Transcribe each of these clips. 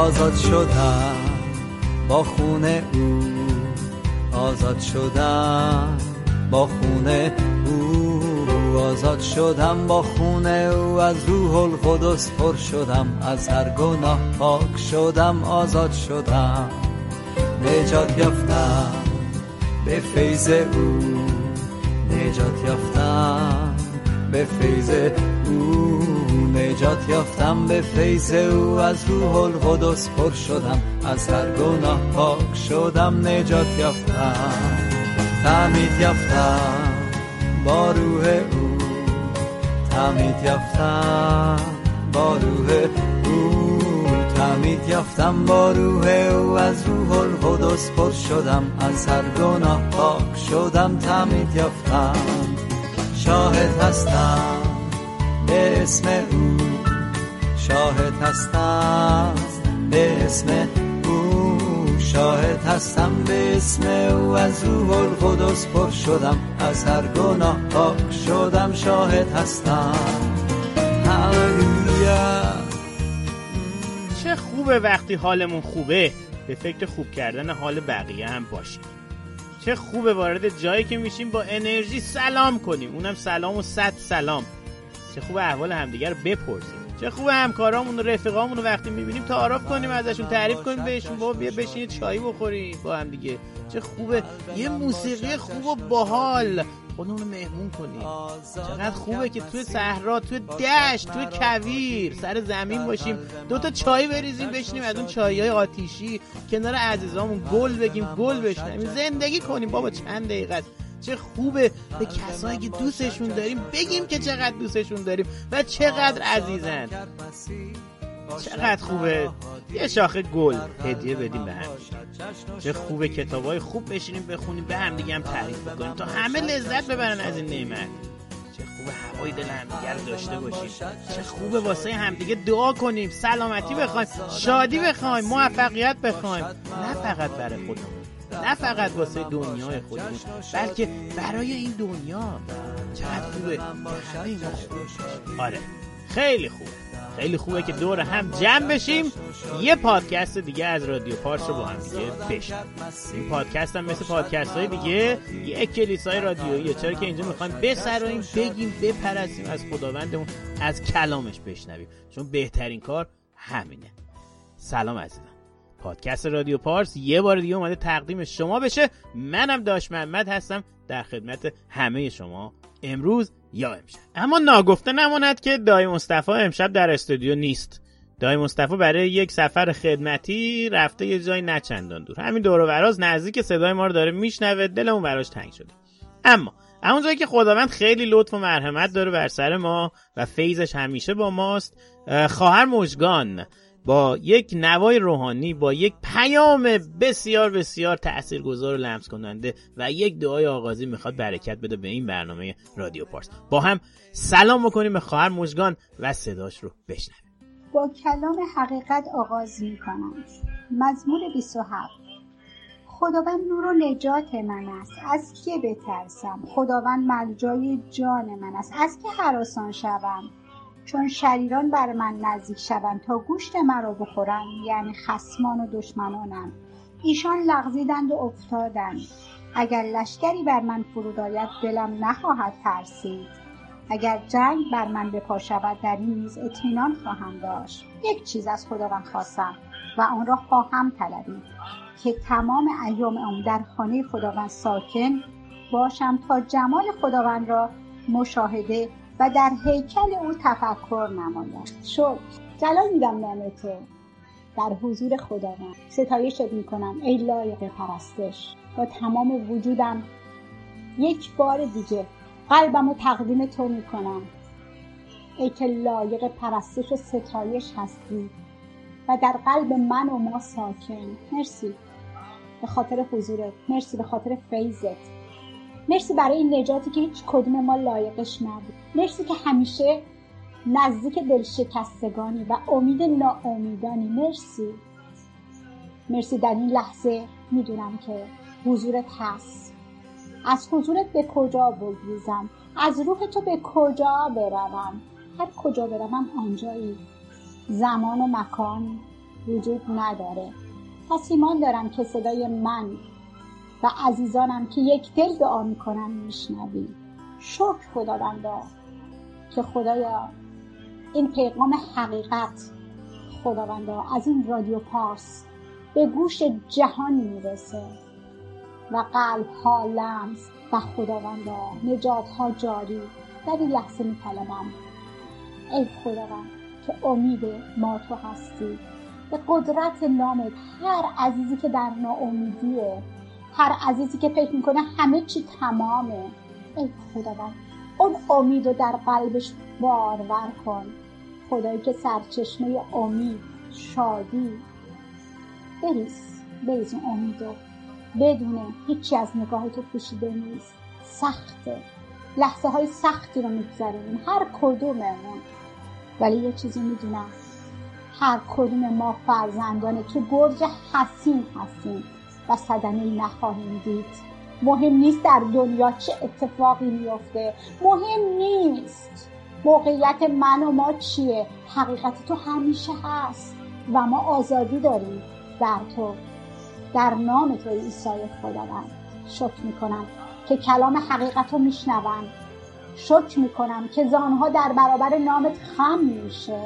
آزاد شدم با خونه او آزاد شدم با خونه او آزاد شدم با خونه او از روح القدس پر شدم از هر گناه پاک شدم آزاد شدم نجات یافتم به فیض او نجات یافتم به فیض او. نجات یافتم به فیض او از روح القدس پر شدم از هر گناه پاک شدم نجات یافتم تعمید یافتم با روح او تعمید یافتم با روح او تعمید یافتم با روح او از روح القدس پر شدم از هر گناه پاک شدم تعمید یافتم شاهد هستم. به اسم او. شاهد هستم به اسم او. شاهد هستم به اسم او. از روح القدس پر شدم. از هر گناه پاک شدم. شاهد هستم. چه خوبه وقتی حالمون خوبه. به فکر خوب کردن حال بقیه هم باشیم چه خوبه وارد جایی که میشیم با انرژی سلام کنیم. اونم سلام و صد سلام. چه خوب احوال همدیگه رو بپرسیم. چه خوب همکارامون و رفیقامون رو وقتی می‌بینیم تعارف کنیم ازشون تعریف کنیم بهشون با بیا بشینید چایی بخوریم. با هم دیگه. چه خوبه. یه موسیقی خوب و باحال. خودمون مهمون کنیم. چقدر خوبه که توی صحرا توی دشت توی کویر سر زمین باشیم. دو تا چای بریزیم بشینیم از اون چای های آتیشی کنار عزیزامون. گل بگیم گل بشنیم زندگی کنیم. بابا چند دقیقه. چه خوبه به کسایی که دوستشون داریم بگیم که چقدر دوستشون داریم و چقدر عزیزن. چقدر خوبه. یه شاخه گل هدیه بدیم به هم. چه خوبه کتابای خوب بشینیم بخونیم به هم دیگه هم تعریف بکنیم. تا همه لذت ببرن از این نعمت. چه خوبه هوای دل همدیگه رو داشته باشیم. چه خوبه واسه همدیگه دعا کنیم. سلامتی بخوایم. شادی بخوایم. موفقیت بخوایم. نه فقط برای خودمون. نه فقط واسه دنیای خودمون بلکه برای این دنیا. چقدر خوبه. خوب آره. خیلی خوبه خیلی خوبه که دور هم جمع بشیم. یه پادکست دیگه از رادیو پارس رو با هم دیگه بشنویم. این پادکست هم مثل پادکست های دیگه یه کلیسای رادیویی. چرا که اینجا می‌خوایم بسراییم بگیم بپرستیم از خداوندمون از کلامش بشنویم. چون بهترین کار همینه. سلام عزیزم. پادکست رادیو پارس یه بار دیگه اومده تقدیم شما بشه. منم داش محمد هستم در خدمت همه شما امروز یا امشب. اما ناگفته نماند که دای مصطفی امشب در استودیو نیست. دای مصطفی برای یک سفر خدمتی رفته یه جای نچندان دور. همین دور و نزدیک صدای ما رو داره میشنوه دلمون براش تنگ شده. اما جایی که خداوند خیلی لطف و مرحمت داره بر سر ما و فیضش همیشه با ماست خواهر مژگان. با یک نوای روحانی با یک پیام بسیار بسیار تاثیرگذار و لمس کننده و یک دعای آغازی می‌خواد برکت بده به این برنامه رادیو پارس. با هم سلام بکنیم به خواهر مژگان و صداش رو بشنویم. با کلام حقیقت آغاز می کنم مزمور 27 خداوند نور و نجات من است. از که بترسم؟ خداوند ملجای جان من است. از که حراسان شوم؟ چون شریران بر من نزدیک شوند تا گوشت مرا بخورند یعنی خسمان و دشمنانم. ایشان لغزیدند و افتادند. اگر لشکری بر من فرود آید دلم نخواهد ترسید. اگر جنگ بر من بپا شود در این نیز اطمینان خواهم داشت. یک چیز از خداوند خواستم و آن را خواهم طلبید که تمام ایام عمر در خانه خداوند ساکن باشم تا جمال خداوند را مشاهده و در هیکل او تفکر نمایم شکر. جلال میدم نام تو. در حضور خداوند. ستایشت می‌کنم ای لایق پرستش. با تمام وجودم یک بار دیگه قلبم رو تقدیم تو می‌کنم. ای که لایق پرستش و ستایش هستی و در قلب من و ما ساکن. مرسی. به خاطر حضورت. مرسی. به خاطر فیضت. مرسی برای این نجاتی که هیچ کدوم ما لایقش نبود. مرسی که همیشه نزدیک دلشکستگانی و امید ناامیدانی. مرسی. مرسی در این لحظه. می‌دونم که حضورت هست. از حضورت به کجا بگریزم؟ از روح تو به کجا بروم؟ هر کجا بروم آنجایی. زمان و مکان وجود نداره. پس ایمان دارم که صدای من و عزیزانم که یک دل دعا می‌کنن میشنوی. شکر خداوندا که خدایا این پیغام حقیقت خداوندا از این رادیو پارس به گوش جهان می‌رسه و قلب ها لمس و خداوندا نجات ها جاری در این لحظه میطلبم. ای خداوند که امید ما تو هستی. به قدرت نامت هر عزیزی که در ناامیدیه هر عزیزی که فکر می‌کنه همه چی تمامه. ای خداوند اون امید رو در قلبش بارور کن. خدایی که سرچشمه امید شادی. بریز بریز اون امید رو. بدونه هیچی از نگاه تو پوشیده نیست. سخته. لحظه های سختی رو میگذرونیم. هر کدوممون ولی یه چیزی می‌دونم. هر کدوم ما فرزندان تو برج حسین هستیم. و صدمه نخواهیم دید. مهم نیست در دنیا چه اتفاقی میفته مهم نیست. موقعیت من و ما چیه؟ حقیقت تو همیشه هست و ما آزادی داریم در تو. در نام تو عیسی خداوند. شکر می‌کنم که کلام حقیقت رو میشنوم. شکر می‌کنم که زانها در برابر نامت خم میشه.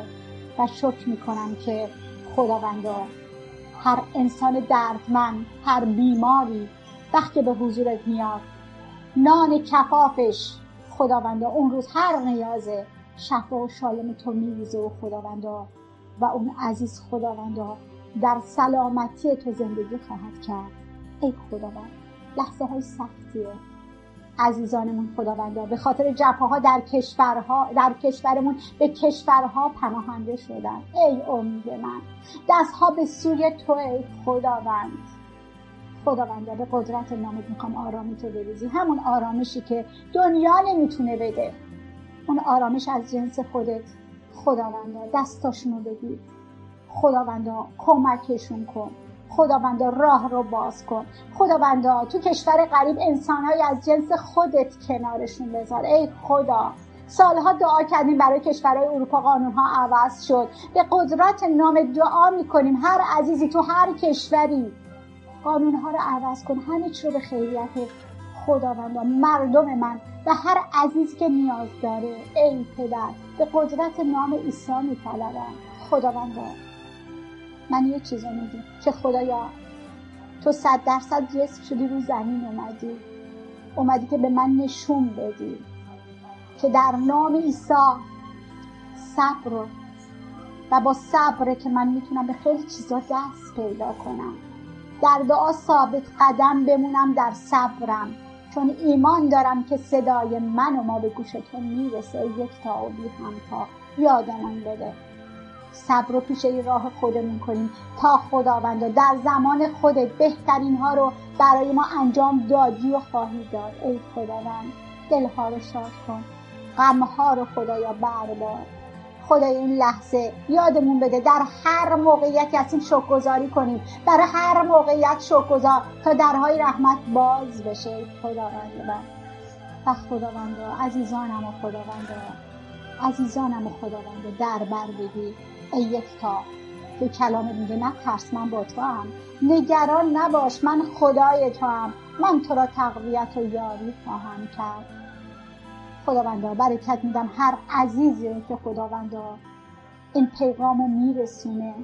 و شکر می‌کنم که خداوندا هر انسان دردمند هر بیماری وقتی به حضورت میاد. نان کفافش خداوندا اون روز هر نیازه. شفا و شالم تو میریزه و خداوندا و اون عزیز خداوندا در سلامتی تو زندگی خواهد کرد. ای خداوند لحظه های سختیه. عزیزانمون خداوندا. به خاطر جبهه ها در کشورها در کشورمون به کشورها پناهنده شدن. ای امید من. دستها به سوی تو ای خداوند. خداوندا به قدرت نامت می‌خوام آرامی تو بریزی. همون آرامشی که دنیا نمی‌تونه بده. اون آرامش از جنس خودت. خداوندا دستاشونو بگیر. خداوندا کمکشون کن. خداوندا راه رو باز کن. خداوندا تو کشور غریب انسانهایی از جنس خودت کنارشون بذار. ای خدا سالها دعا کردیم برای کشورهای اروپا قانونها عوض شد. به قدرت نام دعا می‌کنیم. هر عزیزی تو هر کشوری. قانونها رو عوض کن. همه چی رو به خیریت خداوندا مردم من و هر عزیز که نیاز داره. ای پدر به قدرت نام عیسی میطلبم. خداوندا من یه چیز میگم که خدایا تو صد درصد جسم شدی رو زمین اومدی. اومدی که به من نشون بدی که در نام عیسی صبر و با صبر که من می‌تونم به خیلی چیزا دست پیدا کنم. در دعا ثابت قدم بمونم در صبرم چون ایمان دارم که صدای من و ما به گوشتون می‌رسه. یک تا و بی تا. یادمون بده. صبر رو پیشه راه خودمون کنیم تا خداوند در زمان خودت بهترین ها رو برای ما انجام دادی و خواهی داد. ای خداوند دلها رو شاد کن. غمها رو خدایا بردار خدای این لحظه یادمون بده در هر موقعیتی هستیم شکرگزاری کنیم. در هر موقعیت شکرگزار تا درهای رحمت باز بشه. خداوند و خداوند عزیزانم و خداوند عزیزانم و خداوند در بر بگی ای یکتا. که کلام میگه نترس من با تو هم نگران نباش من خدای تو هم من تو را تقویت و یاری خواهم کرد. خداوندا برکت میدم هر عزیزی که خداوندا این پیغام رو میرسونه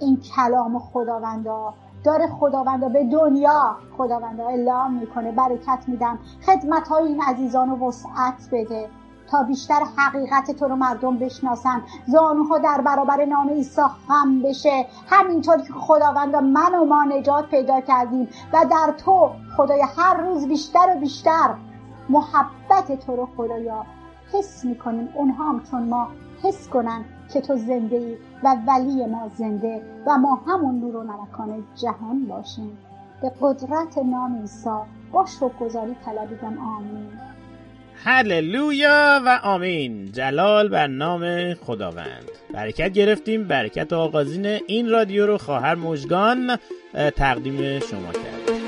این کلام خداوندا. داره خداوندا به دنیا خداوندا اعلام می‌کنه. برکت میدم. خدمت های این عزیزان رو وسعت بده. تا بیشتر حقیقت تو رو مردم بشناسن. زانوها در برابر نام عیسی خم بشه. همینطور که خداوند من و ما نجات پیدا کردیم و در تو خدایا هر روز بیشتر و بیشتر محبت تو رو خدایا حس می‌کنیم. اونها هم چون ما حس کنن که تو زنده ای و ولی ما زنده و ما همون نور و نمکان جهان باشیم. به قدرت نام عیسی با گذاری طلبیدم. آمین. هللویا و آمین. جلال بر نام خداوند. برکت گرفتیم برکت آغازین این رادیو رو خواهر مژگان تقدیم شما کرد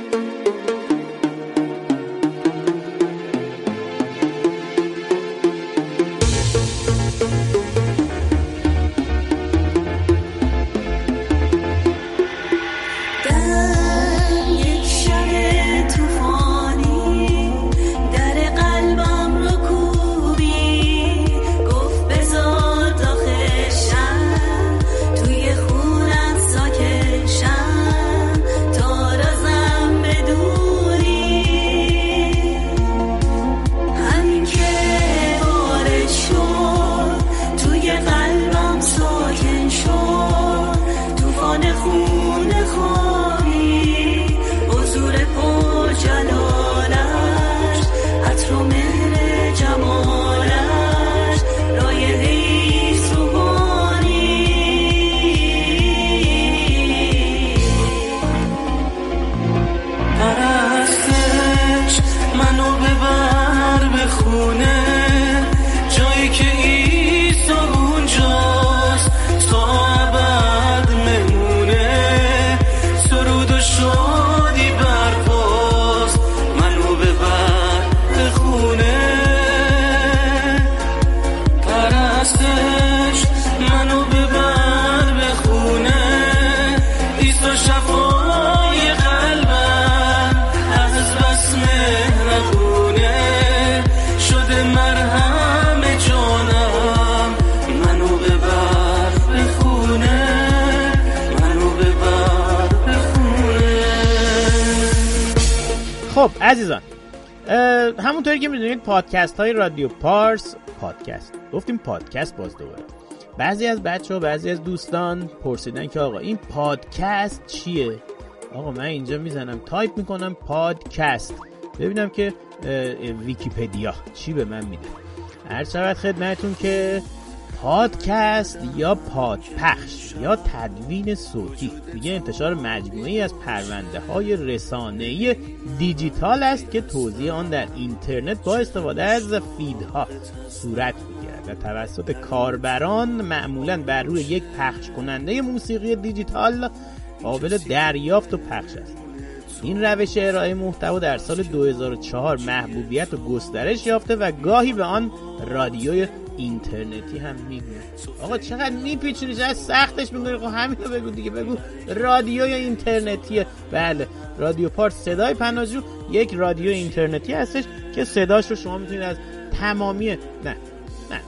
عزیزان همونطوری که می‌دونید پادکست های رادیو پارس پادکست. گفتیم پادکست باز دوباره. بعضی از بچه ها بعضی از دوستان پرسیدن که آقا این پادکست چیه؟ آقا من اینجا می‌زنم تایپ می‌کنم پادکست. ببینم که ویکیپدیا چی به من میده. عرض شود خدمتتون که پادکست یا پادپخش یا تدوین صوتی. میگه انتشار مجموعه‌ای از پرونده های رسانه‌ای دیجیتال است که توزیع آن در اینترنت با استفاده از فیدها صورت می‌گیرد. و توسط کاربران معمولا بر روی یک پخش کننده موسیقی دیجیتال قابل دریافت و پخش است. این روش ارائه محتوا در سال 2004 محبوبیت و گسترش یافته و گاهی به آن رادیوی اینترنتی هم می‌گوید آقا چقدر میپیچونی؟ چقدر سختش می‌کنی؟ خب همین رو بگو دیگه بگو. رادیوی اینترنتیه. بله. رادیو پارت صدای پناجو یک رادیو اینترنتی هستش که صداش رو شما می‌تونید از تمامی نه نه نه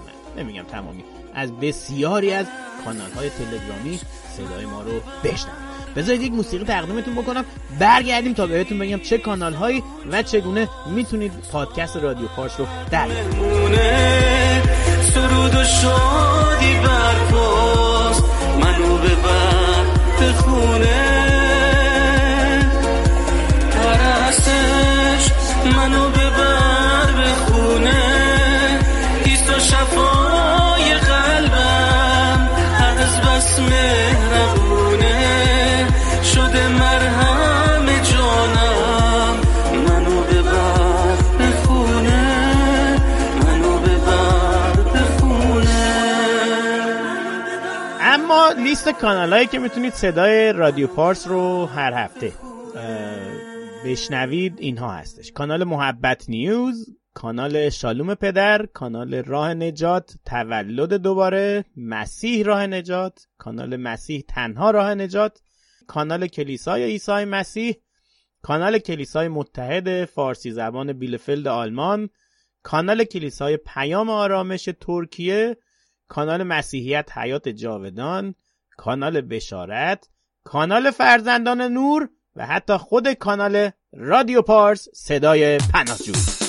نمیگم تمامی. از بسیاری از کانال های تلگرامی صدای ما رو بشنوید. بذارید یک موسیقی تقدیمتون بکنم. برگردیم تا بهتون بگم چه کانال هایی و چگونه می‌تونید پادکست رادیو پارس رو در سرود و شادی برپاست منو ببر به خونه. پرستش منو ببر به خونه. ایسا شفای لیست کانال هایی که می‌تونید صدای رادیو پارس رو هر هفته بشنوید اینها هستش. کانال محبت نیوز کانال شالوم پدر کانال راه نجات تولد دوباره مسیح راه نجات کانال مسیح تنها راه نجات کانال کلیسای عیسی مسیح کانال کلیسای متحد فارسی زبان بیلفلد آلمان کانال کلیسای پیام آرامش ترکیه کانال مسیحیت حیات جاودان کانال بشارت کانال فرزندان نور و حتی خود کانال رادیو پارس صدای پناهجو.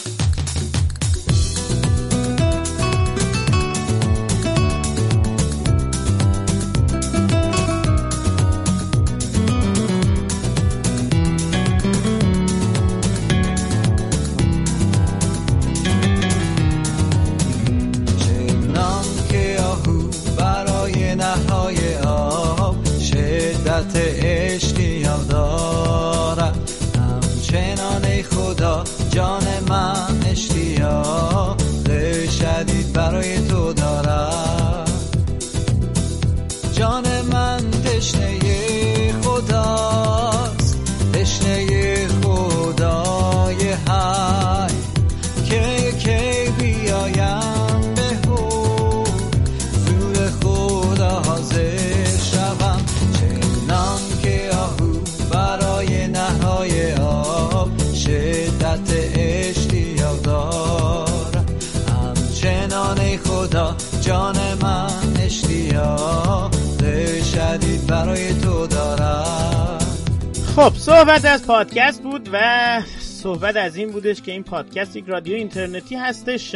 صحبت از پادکست بود و صحبت از این بودش که این پادکست یک رادیو اینترنتی هستش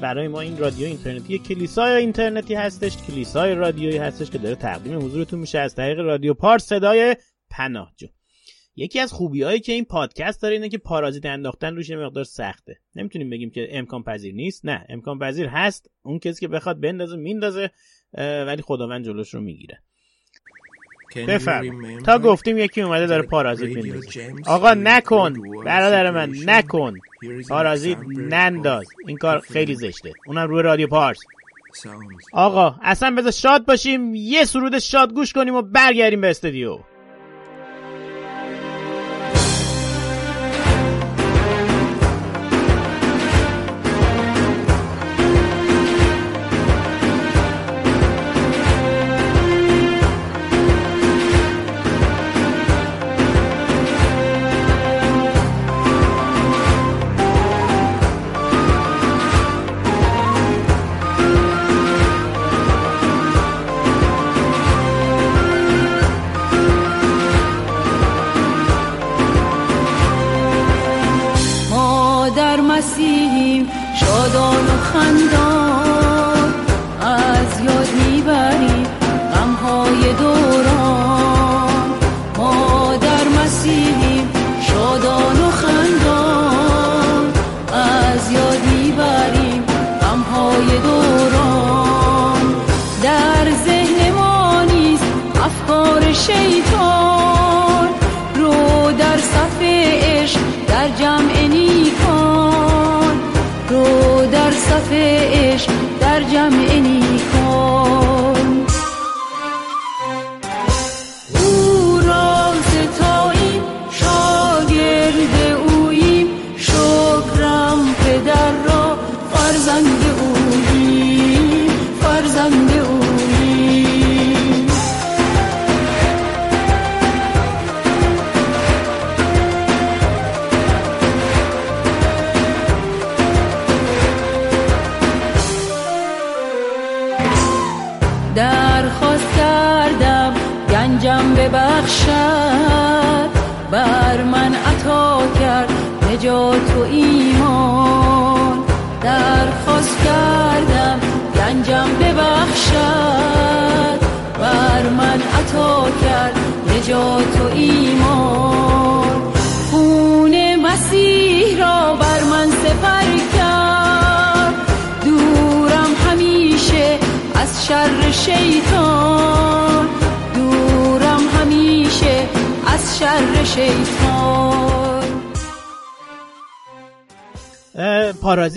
برای ما این رادیو اینترنتی یک کلیسای اینترنتی هستش کلیسای رادیویی هستش که داره تقدیم حضورتون میشه از طریق رادیو پارس صدای پناهجو یکی از خوبی هایی که این پادکست داره اینه که پارازیت انداختن روش مقدار سخته. نمی‌تونیم بگیم که امکان پذیر نیست نه امکان پذیر هست. اون کسی که بخواد بندازه میندازه ولی خداوند جلوش رو می‌گیره. بفرم تا گفتیم یکی اومده داره پارازیت میندازه. آقا نکن. برادر من نکن. پارازیت ننداز. این کار خیلی زشته. اونم روی رادیو پارس. آقا اصلا بذار شاد باشیم. یه سرود شاد گوش کنیم و برگردیم به استودیو.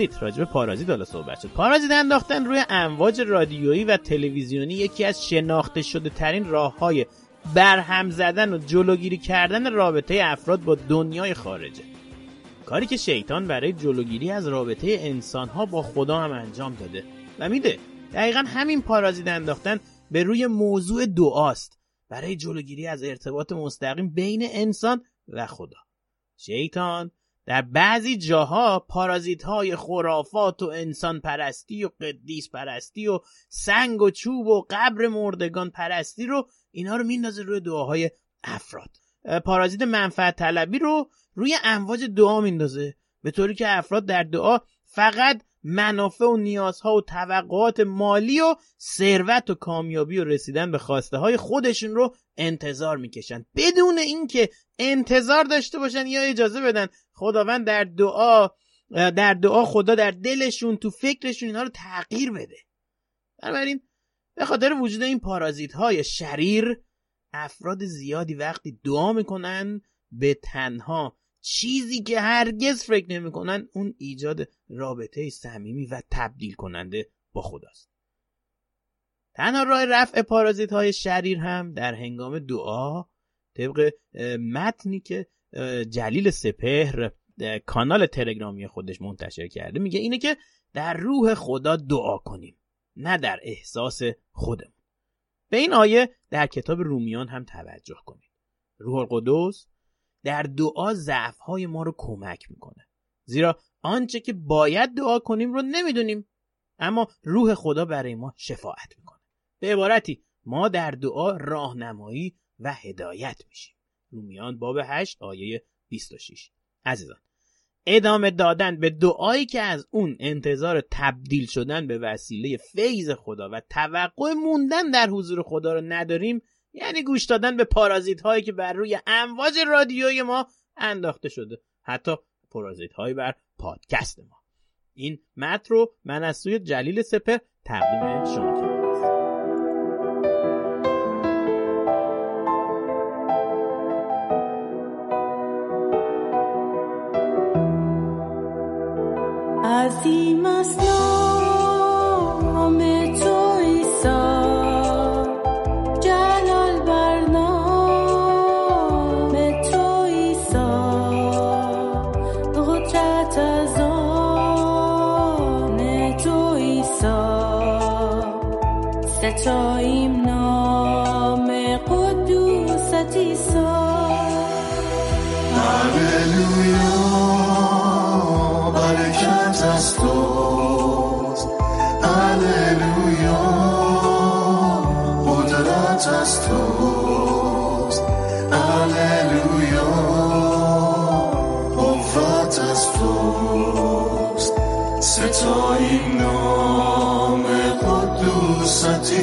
پارازیت راجب پارازیت حالا صحبت شد. پارازیت انداختن روی امواج رادیویی و تلویزیونی یکی از شناخته شده ترین راه های برهم زدن و جلوگیری کردن رابطه افراد با دنیای خارجه. کاری که شیطان برای جلوگیری از رابطه انسان ها با خدا هم انجام داده و میده. دقیقا همین پارازیت انداختن به روی موضوع دعاست برای جلوگیری از ارتباط مستقیم بین انسان و خدا. شیطان در بعضی جاها پارازیت های خرافات و انسان پرستی و قدیس پرستی و سنگ و چوب و قبر مردگان پرستی رو اینا رو میندازه روی دعاهای افراد. پارازیت منفعت طلبی رو روی امواج دعا میندازه. به طوری که افراد در دعا فقط منافع و نیازها و توقعات مالی و ثروت و کامیابی و رسیدن به خواسته های خودشون رو انتظار می‌کشن. بدون اینکه انتظار داشته باشن یا اجازه بدن خداوند در دعا در دعا خدا در دلشون تو فکرشون اینا رو تغییر بده. بنابراین به خاطر وجود این پارازیت های شریر افراد زیادی وقتی دعا می‌کنن به تنها چیزی که هرگز فکر نمی‌کنن اون ایجاد رابطه صمیمی و تبدیل کننده با خداست. تنها راه رفع پارازیت های شریر هم در هنگام دعا طبق متنی که جلیل سپهر کانال تلگرامی خودش منتشر کرده میگه اینه که در روح خدا دعا کنیم نه در احساس خودمون. به این آیه در کتاب رومیان هم توجه کنید. روح القدس در دعا ضعف های ما رو کمک می‌کنه. زیرا آنچه که باید دعا کنیم رو نمی‌دونیم اما روح خدا برای ما شفاعت می‌کنه. به عبارتی ما در دعا راهنمایی و هدایت میشیم. رومیان باب 8 آیه 26 عزیزان ادامه دادن به دعایی که از اون انتظار تبدیل شدن به وسیله فیض خدا و توقع موندن در حضور خدا رو نداریم یعنی گوش دادن به پارازیت هایی که بر روی امواج رادیویی ما انداخته شده. حتی پارازیت هایی بر پادکست ما. این متن رو من از سوی جلیل سپر تقدیم شما کردم.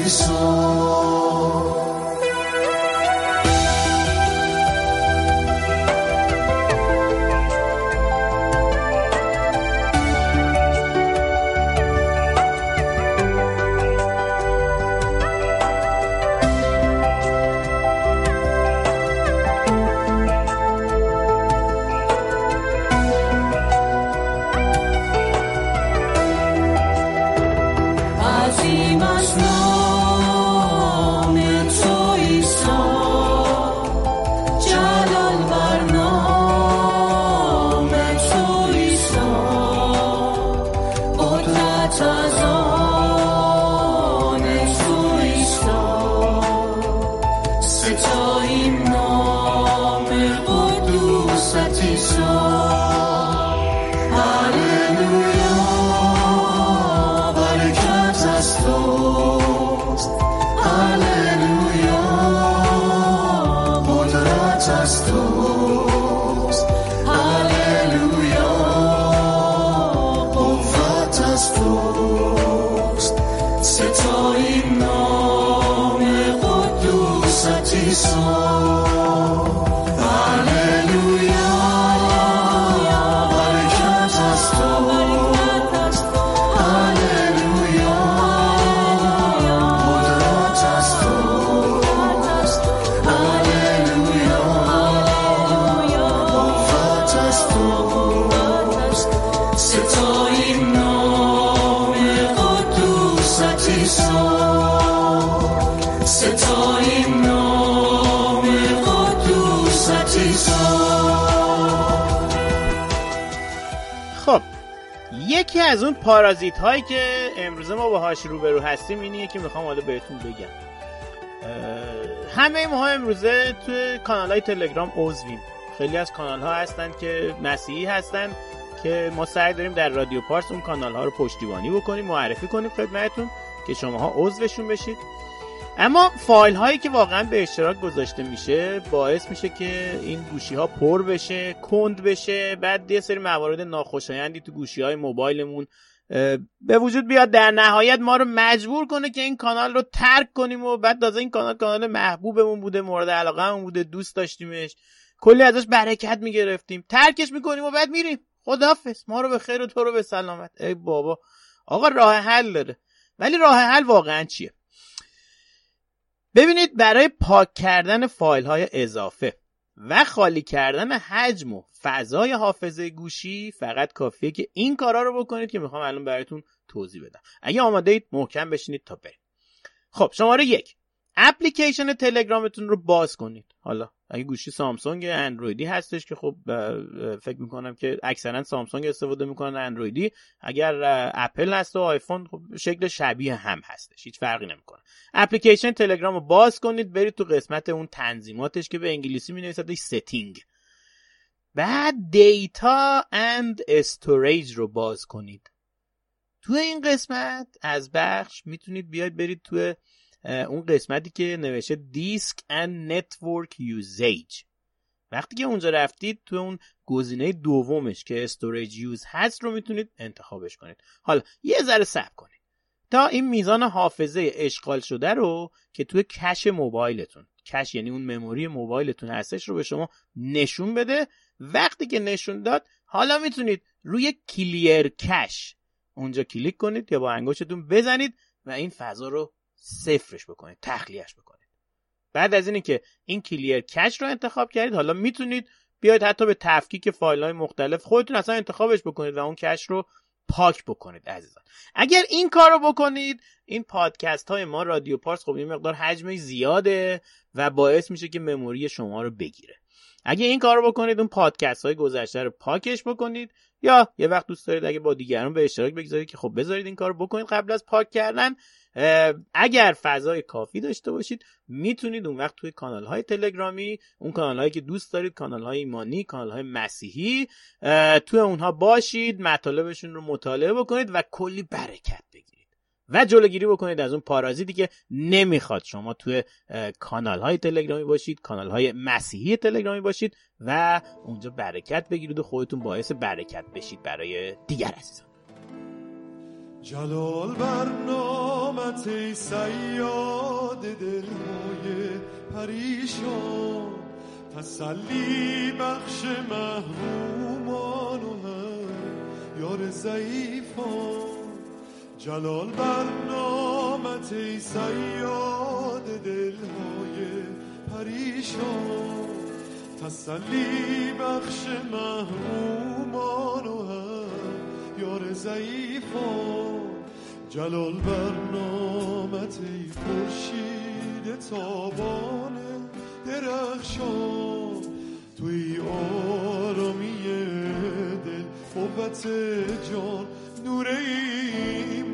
So. Sati یکی از اون پارازیت هایی که امروزه ما باهاش روبرو هستیم اینیه که می‌خوام حالا بهتون بگم. همه ما امروزه توی کانال های تلگرام عضویم. خیلی از کانال ها هستن که مسیحی هستن که ما سعی داریم در رادیو پارس اون کانال ها رو پشتیبانی بکنیم معرفی کنیم خدمتتون که شماها عضوشون بشید. اما فایل هایی که واقعا به اشتراک گذاشته میشه باعث میشه که این گوشی ها پر بشه کند بشه بعد یه سری موارد ناخوشایندی تو گوشی های موبایلمون به وجود بیاد. در نهایت ما رو مجبور کنه که این کانال رو ترک کنیم و بعد تازه این کانال کانال محبوبمون بوده مورد علاقه بوده دوست داشتیمش. کلی ازش برکت می‌گرفتیم. ترکش می‌کنیم و بعد میریم. خدافظ ما رو به خیر و تو رو به سلامت. ای بابا. آقا راه حل داره. ولی راه حل واقعا چیه؟ ببینید برای پاک کردن فایل های اضافه و خالی کردن حجم و فضای حافظه گوشی فقط کافیه که این کارا رو بکنید که می‌خوام الان براتون توضیح بدم. اگه آماده اید محکم بشینید تا بریم. خب شماره یک. اپلیکیشن تلگرامتون رو باز کنید. حالا اگه گوشی سامسونگ اندرویدی هستش که خب فکر می‌کنم که اکثرا سامسونگ استفاده می‌کنن اندرویدی. اگر اپل هست و آیفون خب شکل شبیه هم هستش هیچ فرقی نمی‌کنه. اپلیکیشن تلگرام رو باز کنید برید تو قسمت اون تنظیماتش که به انگلیسی می نویسدش setting بعد data and storage رو باز کنید. تو این قسمت از بخش می‌تونید بیاید برید تو اون قسمتی که نوشته disk and network usage. وقتی که اونجا رفتید تو اون گزینه دومش که storage use هست رو می‌تونید انتخابش کنید. حالا یه ذره صبر کنید. تا این میزان حافظه اشغال شده رو که توی cache موبایلتون cache یعنی اون مموری موبایلتون هستش رو به شما نشون بده. وقتی که نشون داد حالا می‌تونید روی clear cache اونجا کلیک کنید یا با انگشتتون بزنید و این فضا رو صفرش بکنید تخلیهش بکنید. بعد از اینی که این کلیر کش رو انتخاب کردید حالا می‌تونید بیاید حتی به تفکیک فایل های مختلف خودتون اصلا انتخابش بکنید و اون کش رو پاک بکنید عزیزان. اگر این کار رو بکنید این پادکست های ما رادیو پارس خب این مقدار حجمش زیاده و باعث میشه که مموری شما رو بگیره. اگه این کار رو بکنید اون پادکست های گذشته رو پاکش بکنید یا یه وقت دوست دارید اگه با دیگران به اشتراک بگذارید که خب بذارید این کار رو بکنید قبل از پاک کردن اگر فضای کافی داشته باشید می‌تونید اون وقت توی کانال های تلگرامی اون کانال هایی که دوست دارید کانال های ایمانی کانال های مسیحی توی اونها باشید مطالبشون رو مطالعه بکنید و کلی برکت بگیرید. و جلوگیری بکنید از اون پارازیتی که نمی‌خواد شما توی کانال های تلگرامی باشید کانال های مسیحی تلگرامی باشید و اونجا برکت بگیرید و خودتون باعث برکت بشید برای دیگر عزیزان. جلال برنامت ای سیاد دلهای پریشان. تسلی بخش محرومان و هم یار ضعیفان. جلال برنامت ای سیاد دلهای پریشان. تسلی بخش محرومان و هم یار ضعیفان جلال برنامت ای خورشید تابان درخشان توی آرامی دل قوت جان نور ایمان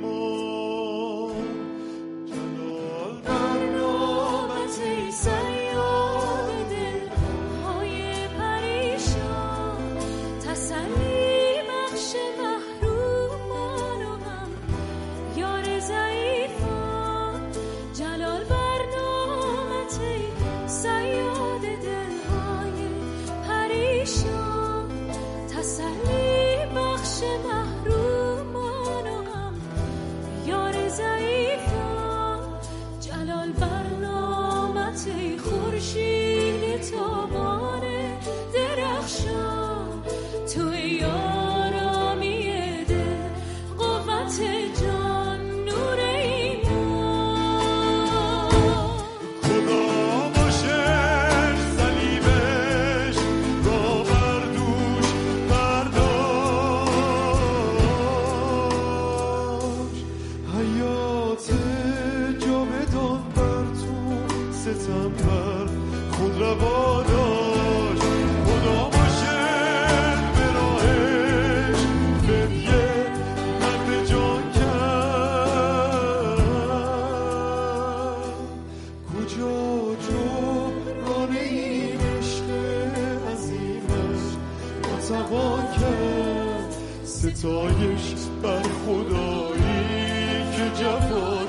ناتوان کرد ستایش بر خدایی که جفا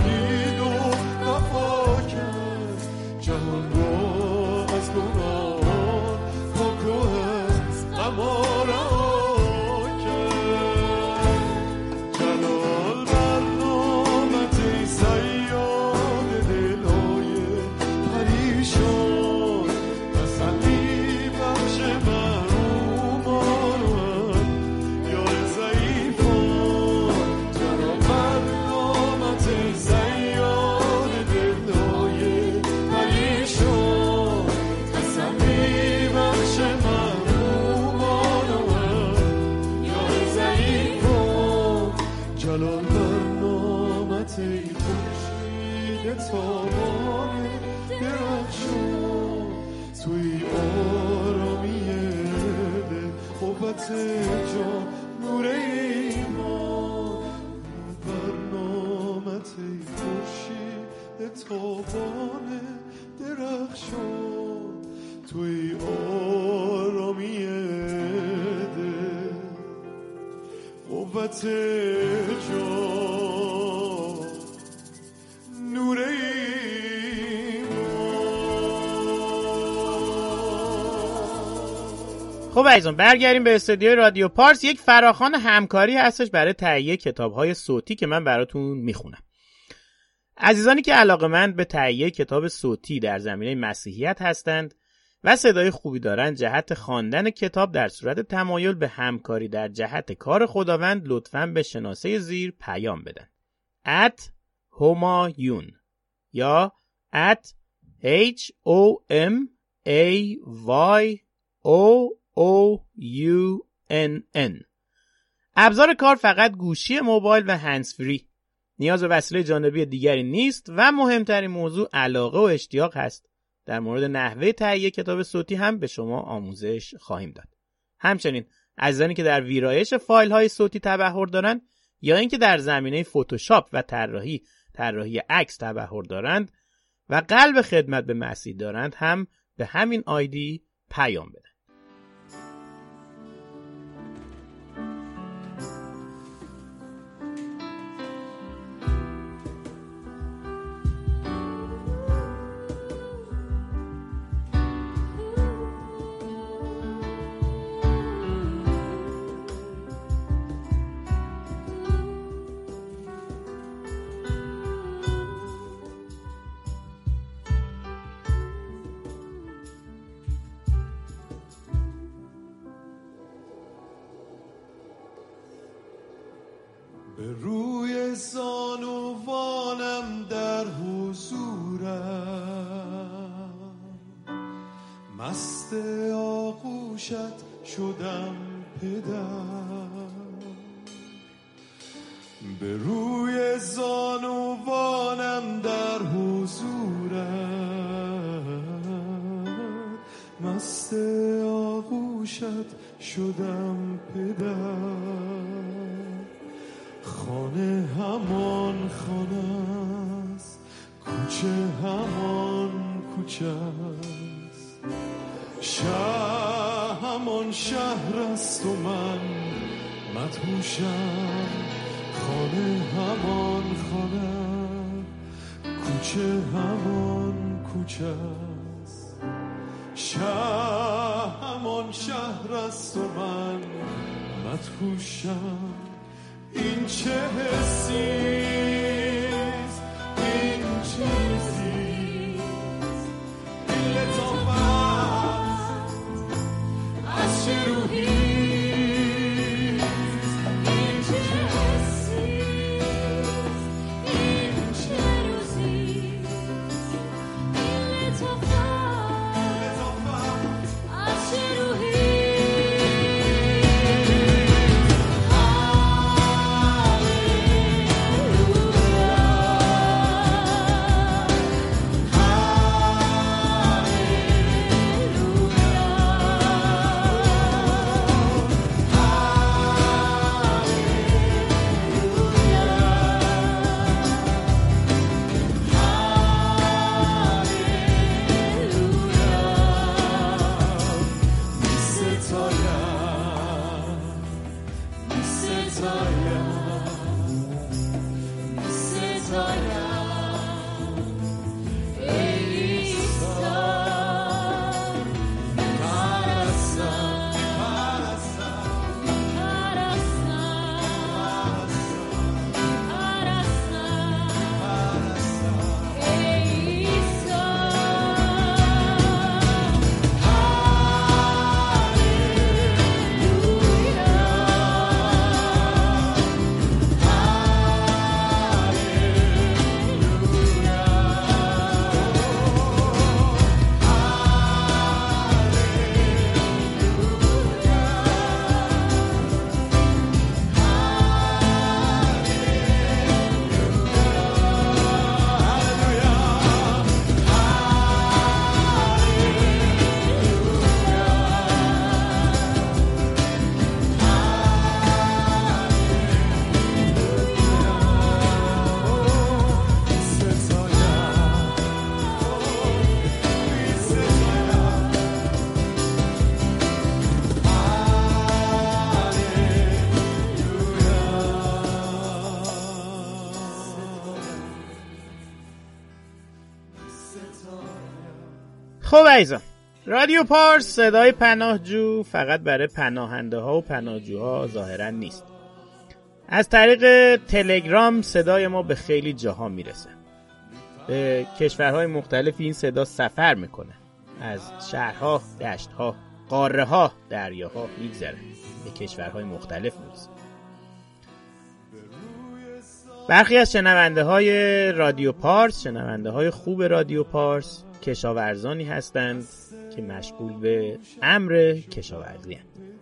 قوت جان نور ایمان بر نامت خورشید درخشان توی آرامی دل. قوت جان. خب عزیزان برگردیم به استودیوی رادیو پارس. یک فراخان همکاری هستش برای تهیه کتاب‌های صوتی که من براتون می‌خونم. عزیزانی که علاقمند به تهیه کتاب صوتی در زمینه مسیحیت هستند و صدای خوبی دارند جهت خواندن کتاب در صورت تمایل به همکاری در جهت کار خداوند لطفاً به شناسه زیر پیام بدن. at homayun یا at h o m a y o o u n n. ابزار کار فقط گوشی موبایل و هندزفری نیاز به وسیله جانبی دیگری نیست و مهمترین موضوع علاقه و اشتیاق هست. در مورد نحوه تهیه کتاب صوتی هم به شما آموزش خواهیم داد. همچنین عزیزانی که در ویرایش فایل های صوتی تبهر دارند یا اینکه در زمینه فتوشاپ و طراحی طراحی عکس تبهر دارند و قلب خدمت به مسیح دارند هم به همین آیدی پیام بدن. خب رادیو پارس صدای پناهجو فقط برای پناهنده ها و پناهجوها ظاهرا نیست. از طریق تلگرام صدای ما به خیلی جاها می‌رسه. به کشورهای مختلفی این صدا سفر می‌کنه. از شهرها، دشتها، قاره ها، دریاها میگذره. به کشورهای مختلف می‌رسه. برخی از شنونده های رادیو پارس شنونده های خوب رادیو پارس کشاورزانی هستند که مشغول به امر کشاورزی هستند.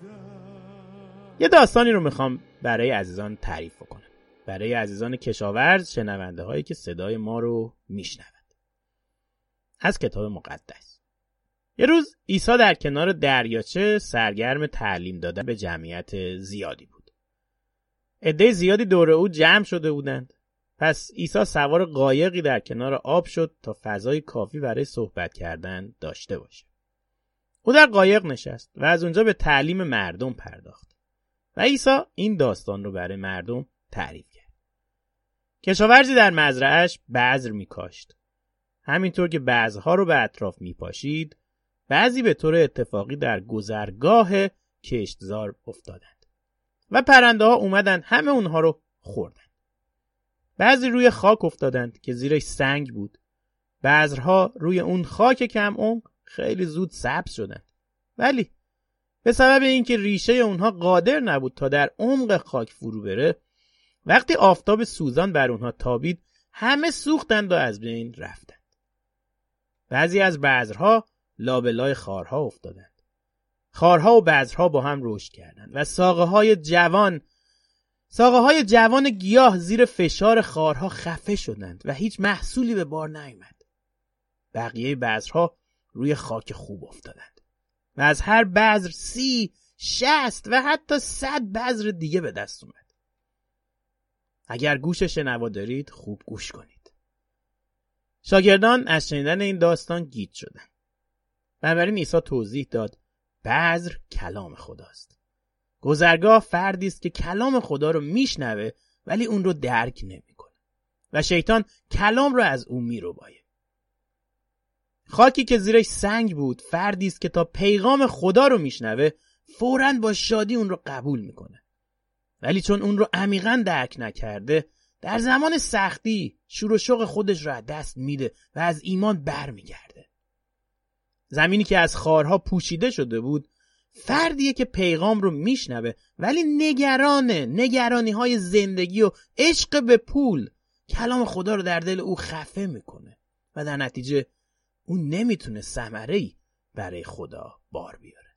یه داستانی رو می‌خوام برای عزیزان تعریف کنم برای عزیزان کشاورز شنونده هایی که صدای ما رو میشنوند. از کتاب مقدس. یه روز عیسی در کنار دریاچه سرگرم تعلیم دادن به جمعیت زیادی بود. عده زیادی دور او جمع شده بودند. پس عیسی سوار قایقی در کنار آب شد تا فضای کافی برای صحبت کردن داشته باشه. او در قایق نشست و از اونجا به تعلیم مردم پرداخت و عیسی این داستان رو برای مردم تعریف کرد. کشاورزی در مزرعش بذر میکاشت. همینطور که بعضها رو به اطراف میپاشید بعضی به طور اتفاقی در گذرگاه کشتزار افتادند و پرنده ها اومدن همه اونها رو خوردن. بعضی روی خاک افتادند که زیرش سنگ بود. بعضها روی اون خاک کم عمق خیلی زود سبز شدند. ولی به سبب اینکه ریشه اونها قادر نبود تا در عمق خاک فرو بره وقتی آفتاب سوزان بر اونها تابید همه سوختند و از بین رفتند. بعضی از بذرها لابلای خارها افتادند. خارها و بذرها با هم رشد کردند و ساقه های جوان ساقه های جوان گیاه زیر فشار خارها خفه شدند و هیچ محصولی به بار نیامد. بقیه بذرها روی خاک خوب افتادند و از هر بذر سی شست و حتی صد بذر دیگه به دست اومد. اگر گوش شنوا دارید خوب گوش کنید. شاگردان از شنیدن این داستان گیت شدند. بنابراین عیسی توضیح داد بذر کلام خداست. گذرگاه فردی است که کلام خدا رو میشنوه ولی اون رو درک نمی‌کنه. و شیطان کلام رو از او میروبایه خاکی که زیرش سنگ بود فردی است که تا پیغام خدا رو میشنوه فورا با شادی اون رو قبول می‌کنه. ولی چون اون رو عمیقا درک نکرده در زمان سختی شور و شوق خودش رو از دست میده و از ایمان برمیگرده. زمینی که از خارها پوشیده شده بود فردیه که پیغام رو میشنوه ولی نگرانه. نگرانی های زندگی و عشق به پول. کلام خدا رو در دل او خفه می‌کنه. و در نتیجه او نمی‌تونه ثمره برای خدا بار بیاره.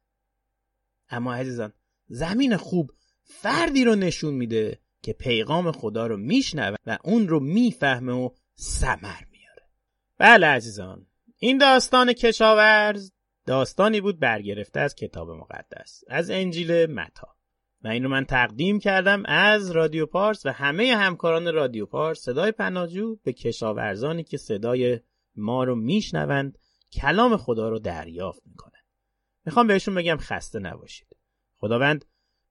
اما عزیزان زمین خوب فردی رو نشون میده که پیغام خدا رو میشنوه و اون رو می‌فهمه و ثمر میاره. بله عزیزان این داستان کشاورز داستانی بود برگرفته از کتاب مقدس از انجیل متا. و این رو من تقدیم کردم از رادیو پارس و همه همکاران رادیو پارس. صدای پناجو به کشاورزانی که صدای ما رو میشنوند کلام خدا رو دریافت می‌کنن. می‌خوام بهشون بگم خسته نباشید. خداوند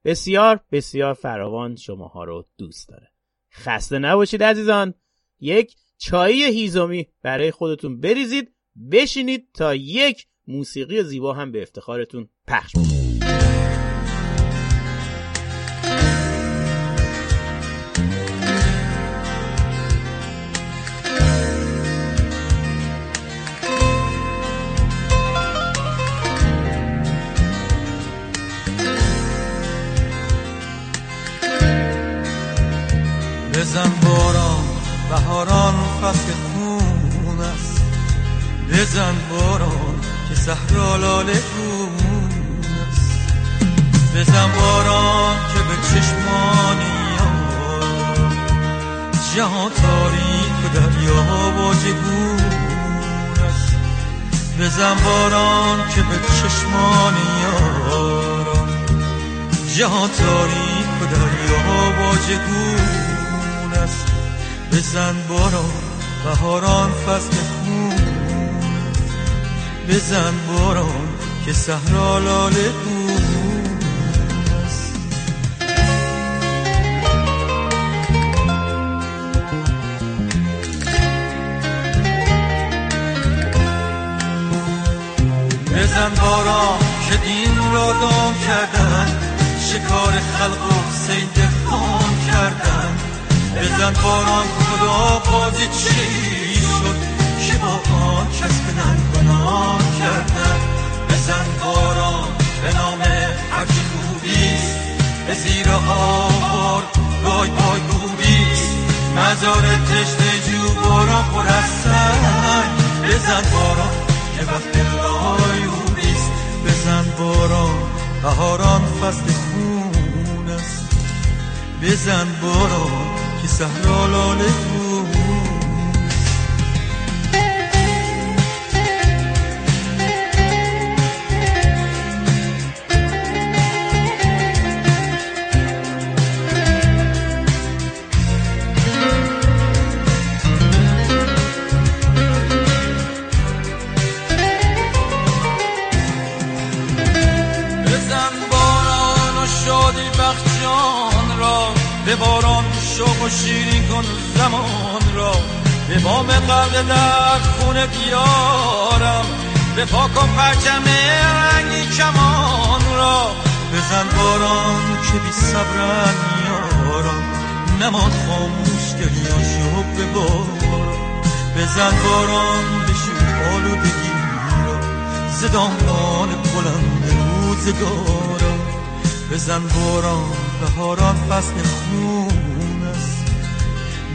بسیار بسیار فراوان شماها رو دوست داره. خسته نباشید عزیزان. یک چایی هیزومی برای خودتون بریزید بشینید تا یک موسیقی زیبا هم به افتخارتون پخش بشه تاریک و دریا واجبون است. بزن باران بهاران فصل خون. بزن باران که صحرا لاله بزن باران که دین را دام کردن شکار خلق و سید خام کردن بزن باران خدا بازی چی شد که با آن کس بدن گناه کردن بزن باران به نام هرچی خوبیست به زیر آوار گای پای خوبیست مزار تشت جو باران پر از بزن باران که وقت بهاران فصل خون است. بزن باران که صحرا لاله باران شوق و شیرین کن زمان را. به بام قلب در خونه بیارم به پاک و پرچم رنگی کمان را. بزن باران که بی صبرن یارم. نمان خاموش گریاشو به باران بزن باران بشو آلودگی را. زدانان بلند روزگارم. بزن باران بهاران فصل خون است.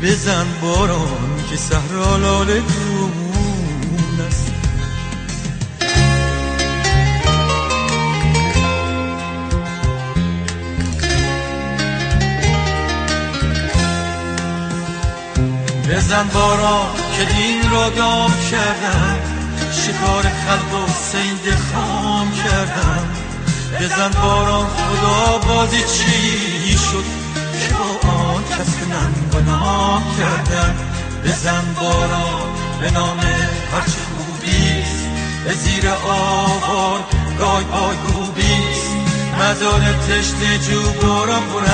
بزن باران که صحرا لاله گون است. بزن باران که دین را دام کردم. شکار خلق و سید خام کردم. بزن باران خدا بازی چی شد؟ که با آن کس من گناه کردم؟ بزن باران به نام هرچه خوبیست به زیر آوار رای پای خوبیست مزار تشت جو باران پر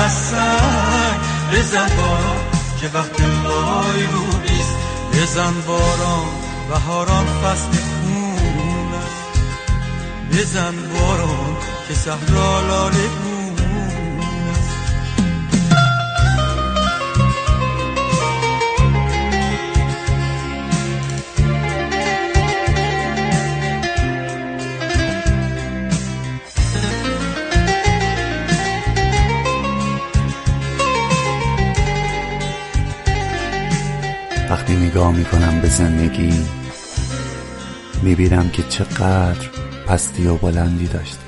بزن باران که وقت لای رو بیست بزن باران بهاران فصل خون بزن باران که صحرا لاله وقتی نگاه می‌کنم به زندگی می‌بینم که چقدر پستی و بلندی داشته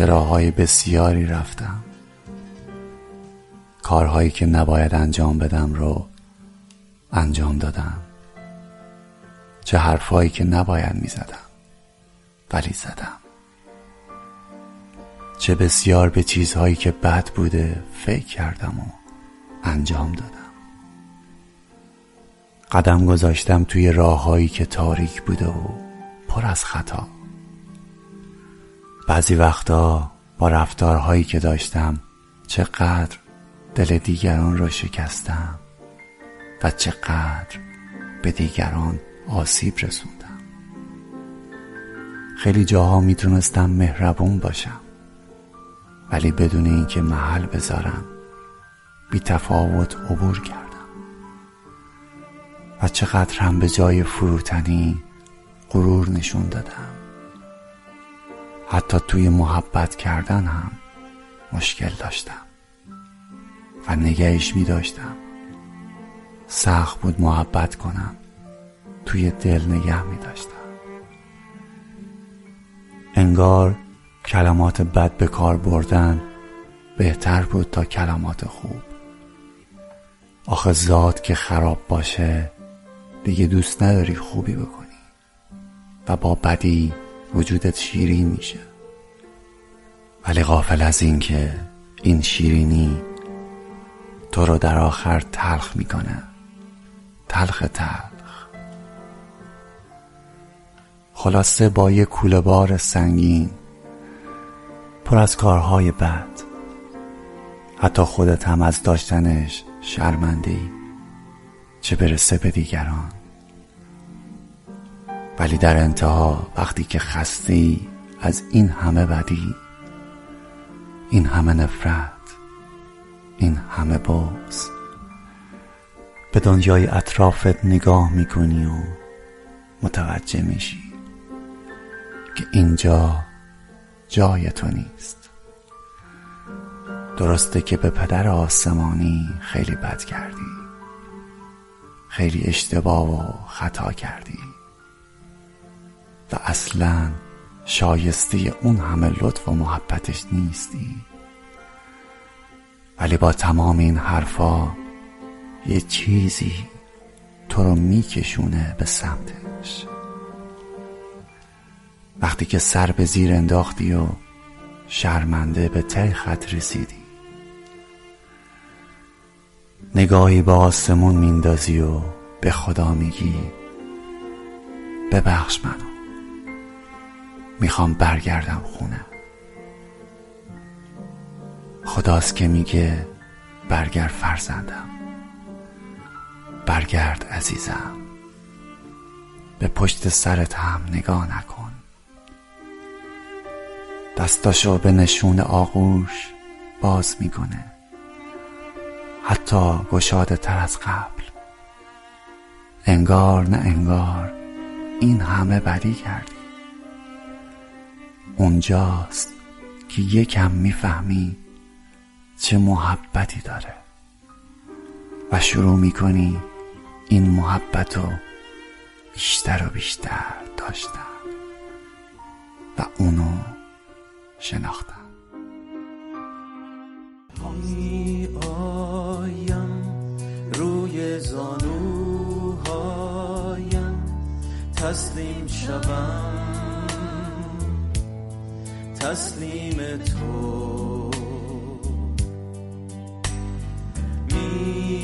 چه راههای بسیاری رفتم. کارهایی که نباید انجام بدم رو انجام دادم. چه حرفهایی که نباید می‌زدم ولی زدم. چه بسیار به چیزهایی که بد بوده فکر کردم و انجام دادم. قدم گذاشتم توی راههایی که تاریک بوده و پر از خطا. بعضی وقتا با رفتارهایی که داشتم چقدر دل دیگران را شکستم و چقدر به دیگران آسیب رسوندم. خیلی جاها می‌تونستم مهربون باشم ولی بدون اینکه محل بذارم بی تفاوت عبور کردم. و چقدر هم به جای فروتنی غرور نشون دادم. حتی توی محبت کردن هم مشکل داشتم و نگهش می داشتم. سخت بود محبت کنم. توی دل نگه می داشتم. انگار کلمات بد به کار بردن بهتر بود تا کلمات خوب. آخه ذات که خراب باشه دیگه دوست نداری خوبی بکنی. و با بدی وجودت شیرین میشه. ولی غافل از این که این شیرینی تو رو در آخر تلخ می‌کنه. تلخ تلخ. خلاصه با یه کوله بار سنگین پر از کارهای بد. حتی خودت هم از داشتنش شرمنده ای چه برسه به دیگران. ولی در انتها وقتی که خستی از این همه بدی این همه نفرت این همه بغز به دنیای اطرافت نگاه می‌کنی و متوجه میشی که اینجا جای تو نیست. درسته که به پدر آسمانی خیلی بد کردی. خیلی اشتباه و خطا کردی. و اصلا شایسته اون همه لطف و محبتش نیستی؟ ولی با تمام این حرفا یه چیزی تو رو میکشونه به سمتش. وقتی که سر به زیر انداختی و شرمنده به ته خط رسیدی نگاهی به آسمون میندازی و به خدا میگی ببخش منو. می‌خوام برگردم خونه. خداست که میگه برگرد فرزندم. برگرد عزیزم. به پشت سرت هم نگاه نکن. دستاشو به نشون آغوش باز می‌کنه. حتی گشاده تر از قبل. انگار نه انگار این همه بدی کردی. اونجاست که یکم می‌فهمی چه محبتی داره و شروع می‌کنی این محبت رو بیشتر و بیشتر داشتن و اونو شناختن. می آیم روی زانوهایم تسلیم شوم. تسلیم تو.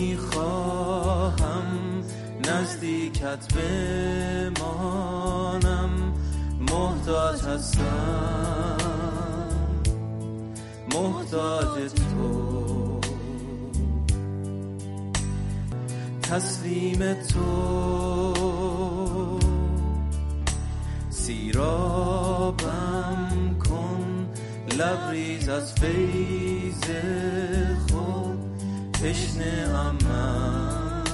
می‌خواهم نزدیکت بمانم. محتاج هستم. محتاج تو. تسلیم تو. سیرابم کن لبریز از فیض خود تشنه من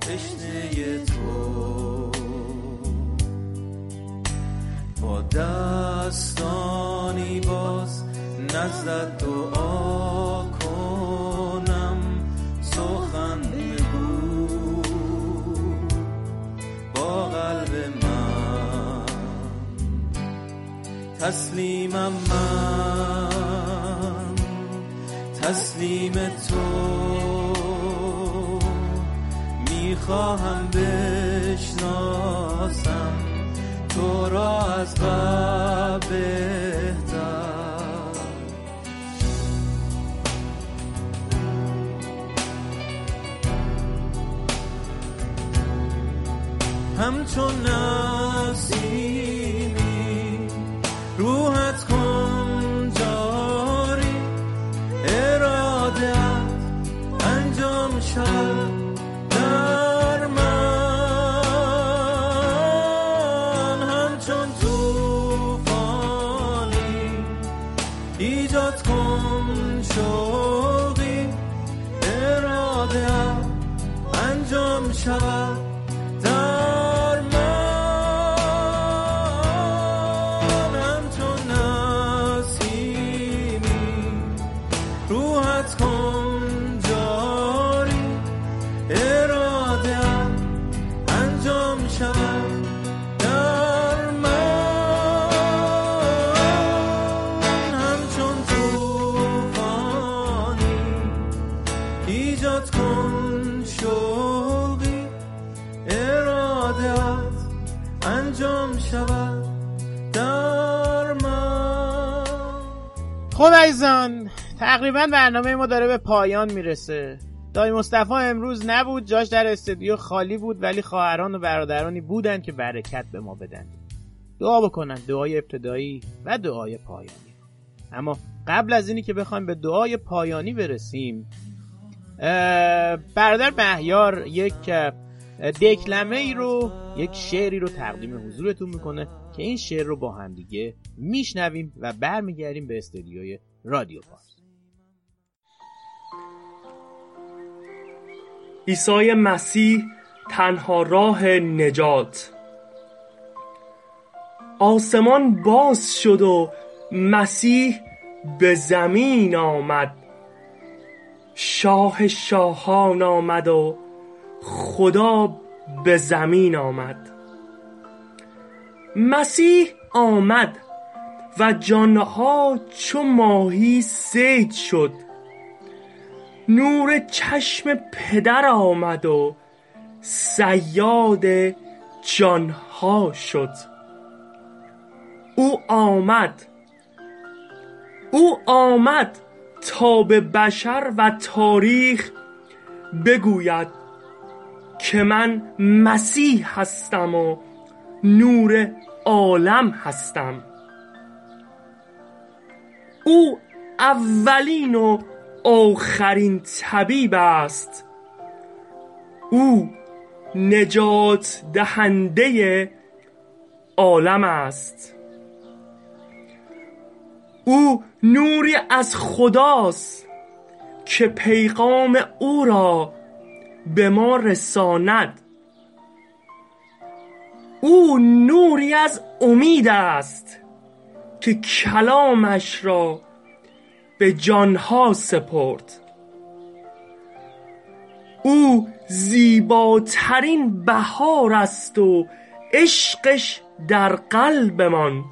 تشنه تو. با دستانی باز نزدت دعا. تسلیمم من تسلیم تو. می‌خواهم بشناسم تو را از قبل بهتر. همچون تقریبا برنامه ما داره به پایان می‌رسه. دای مصطفی امروز نبود جاش در استودیو خالی بود ولی خواهران و برادرانی بودن که برکت به ما بدن. دعا بکنن دعای ابتدایی و دعای پایانی. اما قبل از اینی که بخوایم به دعای پایانی برسیم برادر مهیار یک دکلمه ای رو یک شعری رو تقدیم حضورتون می‌کنه که این شعر رو با هم دیگه میشنویم و برمیگردیم به استودیوی رادیو پارس. عیسی مسیح تنها راه نجات. آسمان باز شد و مسیح به زمین آمد. شاه شاهان آمد و خدا به زمین آمد. مسیح آمد و جانها چو ماهی سید شد. نور چشم پدر آمد و سیاد جانها شد. او آمد. او آمد تا به بشر و تاریخ بگوید که من مسیح هستم و نور عالم هستم. او اولین و آخرین طبیب است. او نجات دهنده عالم است. او نوری از خداست که پیغام او را به ما رساند. او نوری از امید است که کلامش را به جانها سپرد. او زیباترین بهار است و عشقش در قلبمان.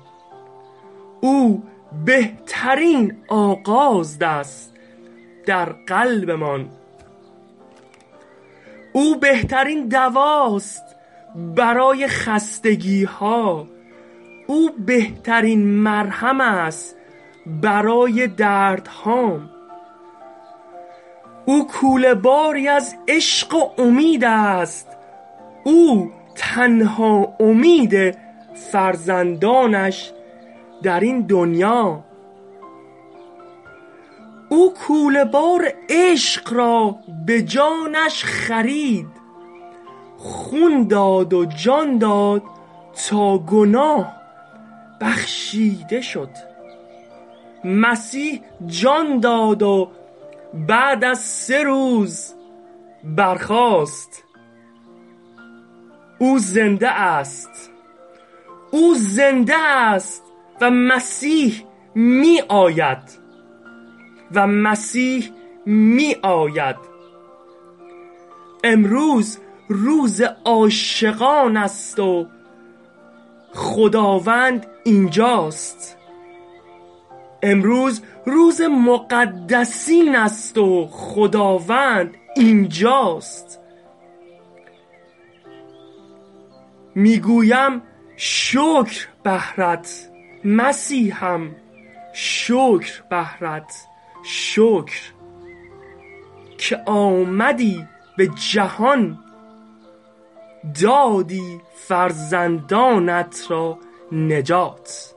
او بهترین آغاز است در قلبمان. او بهترین دواست برای خستگی ها او بهترین مرهم است برای دردهام او کوله باری از عشق و امید است. او تنها امید فرزندانش در این دنیا. او کوله بار عشق را به جانش خرید. خون داد و جان داد تا گناه بخشیده شد. مسیح جان داد و بعد از سه روز برخاست. او زنده است. او زنده است و مسیح می آید. و مسیح می آید. امروز روز عاشقان است و خداوند اینجاست. امروز روز مقدسین است و خداوند اینجاست. می‌گویم شکر بهرت مسیحم شکر بهرت شکر که آمدی به جهان دادی فرزندانت را نجات.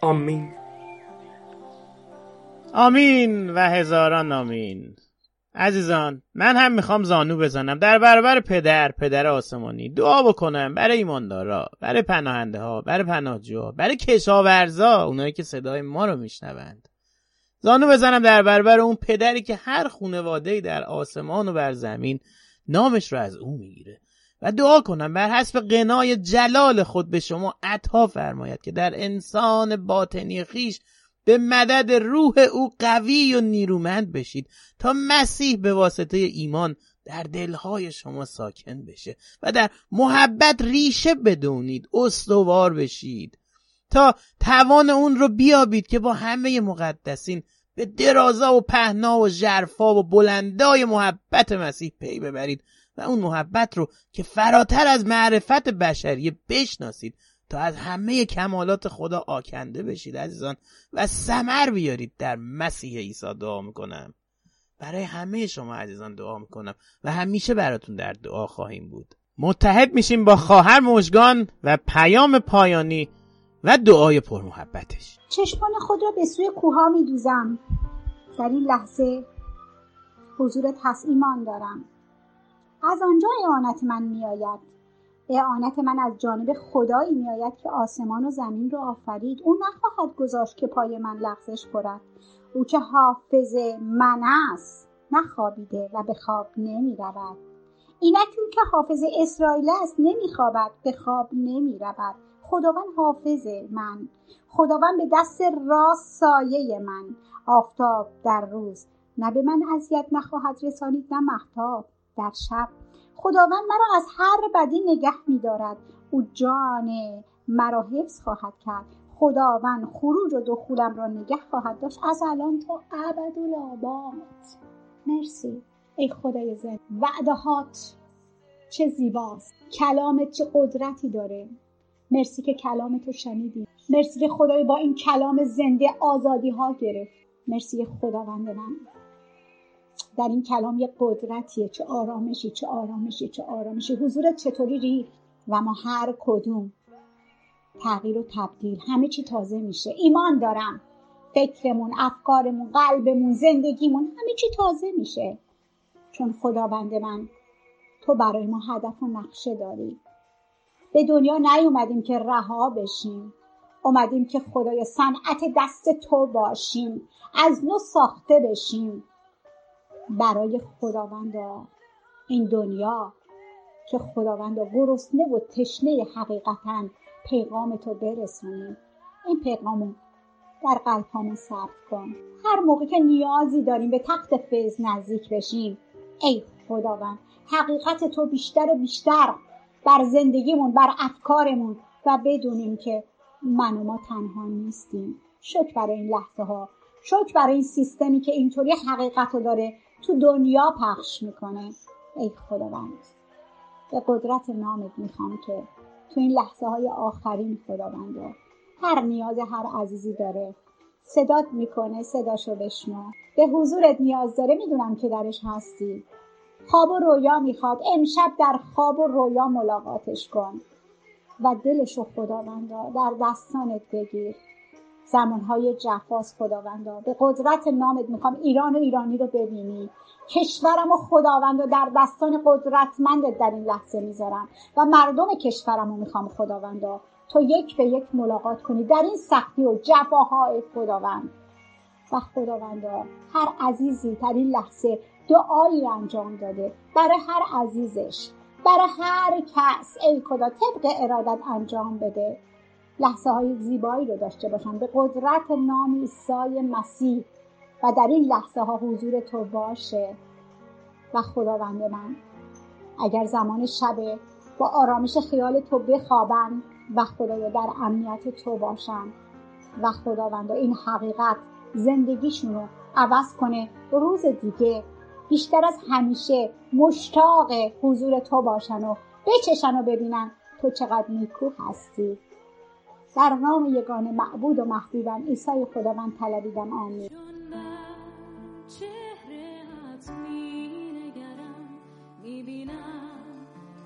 آمین. آمین و هزاران آمین. عزیزان من هم می‌خوام زانو بزنم. در برابر پدر پدر آسمانی دعا بکنم برای ایماندارا برای پناهنده ها برای پناهجوها برای کشاورزا اونایی که صدای ما رو میشنوند. زانو بزنم در برابر اون پدری که هر خونواده در آسمان و بر زمین نامش رو از او می‌گیره. و دعا کنم بر حسب قنای جلال خود به شما عطا فرماید که در انسان باطنی خیش به مدد روح او قوی و نیرومند بشید تا مسیح به واسطه ایمان در دلهای شما ساکن بشه و در محبت ریشه بدونید استوار بشید. تا توان اون رو بیابید که با همه مقدسین به درازا و پهنا و جرفا و بلندای محبت مسیح پی ببرید و اون محبت رو که فراتر از معرفت بشریه بشناسید. تا از همه کمالات خدا آکنده بشید عزیزان و سمر بیارید در مسیح عیسی دعا می‌کنم. برای همه شما عزیزان دعا می‌کنم و همیشه براتون در دعا خواهیم بود. متحد میشیم با خواهر مژگان و پیام پایانی و دعای پرمحبتش. چشمان خود را به سوی کوها می دوزم در این لحظه حضور ایمان دارم. از آنجا اعانت من میآید. اعانت من از جانب خدایی میآید که آسمان و زمین را آفرید. او نخواهد گذاشت که پای من لغزش خورد. او که حافظ من است نخوابیده و به خواب نمی رود اینک او که حافظ اسرائیل است نمیخوابد به خواب نمی رود خداوند حافظ من. خداوند به دست راست سایه من. آفتاب در روز نه به من اذیت نخواهد رسانید نه محتاب در شب خداوند مرا از هر بدی نگه میدارد. او جان مرا حفظ خواهد کرد. خداوند خروج و دخولم را نگه خواهد داشت. از الان تا ابدالآباد. مرسی. ای خدای زنده. وعدهات چه زیباست. کلامت چه قدرتی داره. مرسی که کلام تو شنیدیم مرسی که خدای با این کلام زنده آزادی ها گرفت. مرسی خداوند من. در این کلام یه قدرتیه چه آرامشی چه آرامشی چه آرامشی. حضورت چطوری ریخت و ما هر کدوم تغییر و تبدیل همه چی تازه میشه. ایمان دارم. فکرمون افکارمون قلبمون زندگیمون همه چی تازه میشه. چون خداوند من تو برای ما هدف و نقشه داری. به دنیا نیومدیم که رها بشیم. اومدیم که خدای صنعت دست تو باشیم. از نو ساخته بشیم. برای خداوندا این دنیا که خداوندا گرسنه و تشنه حقیقتا پیغام تو برسونیم. این پیغامو در قلبهامون ثبت کن. هر موقع که نیازی داریم به تخت فیض نزدیک بشیم ای خداوند حقیقت تو بیشتر و بیشتر بر زندگیمون بر افکارمون و بدونیم که من و ما تنها نیستیم. شکر برای این لحظه ها شکر برای این سیستمی که اینطوری حقیقت رو داره تو دنیا پخش می‌کنه. ای خداوند. به قدرت نامت می‌خوام که تو این لحظه های آخرین خداوند هر نیاز هر عزیزی داره صدات می‌کنه صداشو بشنو. به حضورت نیاز داره می‌دونم که درش هستی. خواب و رویا می‌خواد. امشب در خواب و رویا ملاقاتش کن. و دلشو خداوندا در دستانت بگیر. زمانهای جفاس خداوندا. به قدرت نامت می‌خوام ایران و ایرانی رو ببینی. کشورم و خداوندا در دستان قدرتمندت در این لحظه می‌ذارم و مردم کشورم رو می‌خوام خداوندا. تو یک به یک ملاقات کنی در این سختی و جفاهای خداوند. و خداوندا هر عزیزی در این لحظه دعایی انجام داده برای هر عزیزش برای هر کس. ای خدا طبق ارادت انجام بده. لحظه های زیبایی رو داشته باشن به قدرت نام عیسی مسیح. و در این لحظه ها حضور تو باشه. و خداوند من اگر زمان شبه با آرامش خیال تو بخوابن و خدایا در امنیت تو باشن و خداوند این حقیقت زندگیشون رو عوض کنه روز دیگه بیشتر از همیشه مشتاق حضور تو باشن و بچشن و ببینن تو چقدر نیکو هستی. در نام یگانه معبود و محبوبم عیسی خداوند طلبیدم آمین.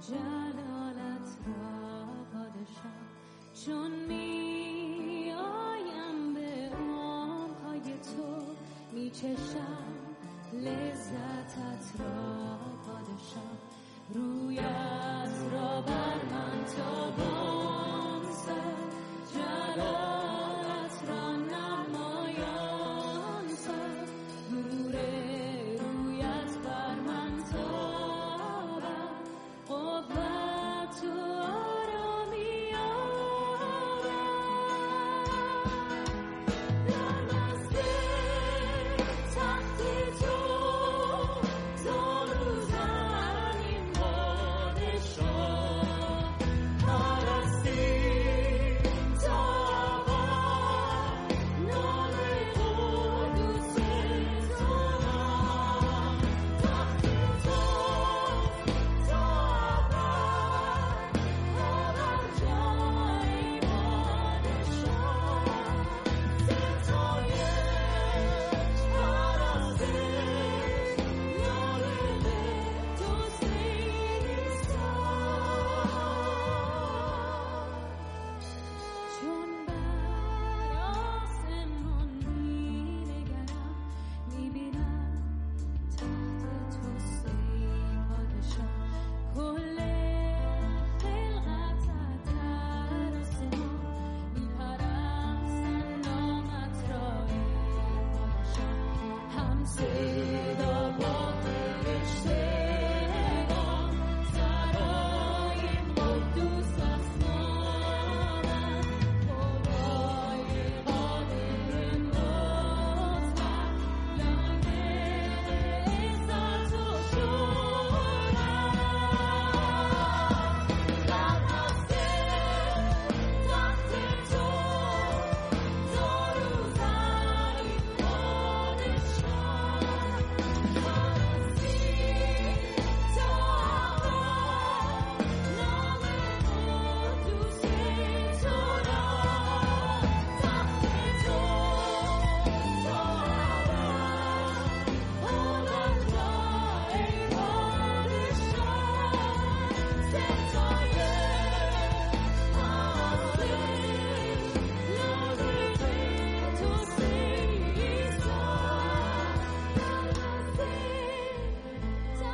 جلالت را پادشاه چون می آیم به عمقهای تو می چشم لذتت را پادشاه رویت را بر من تا بامزد جلالت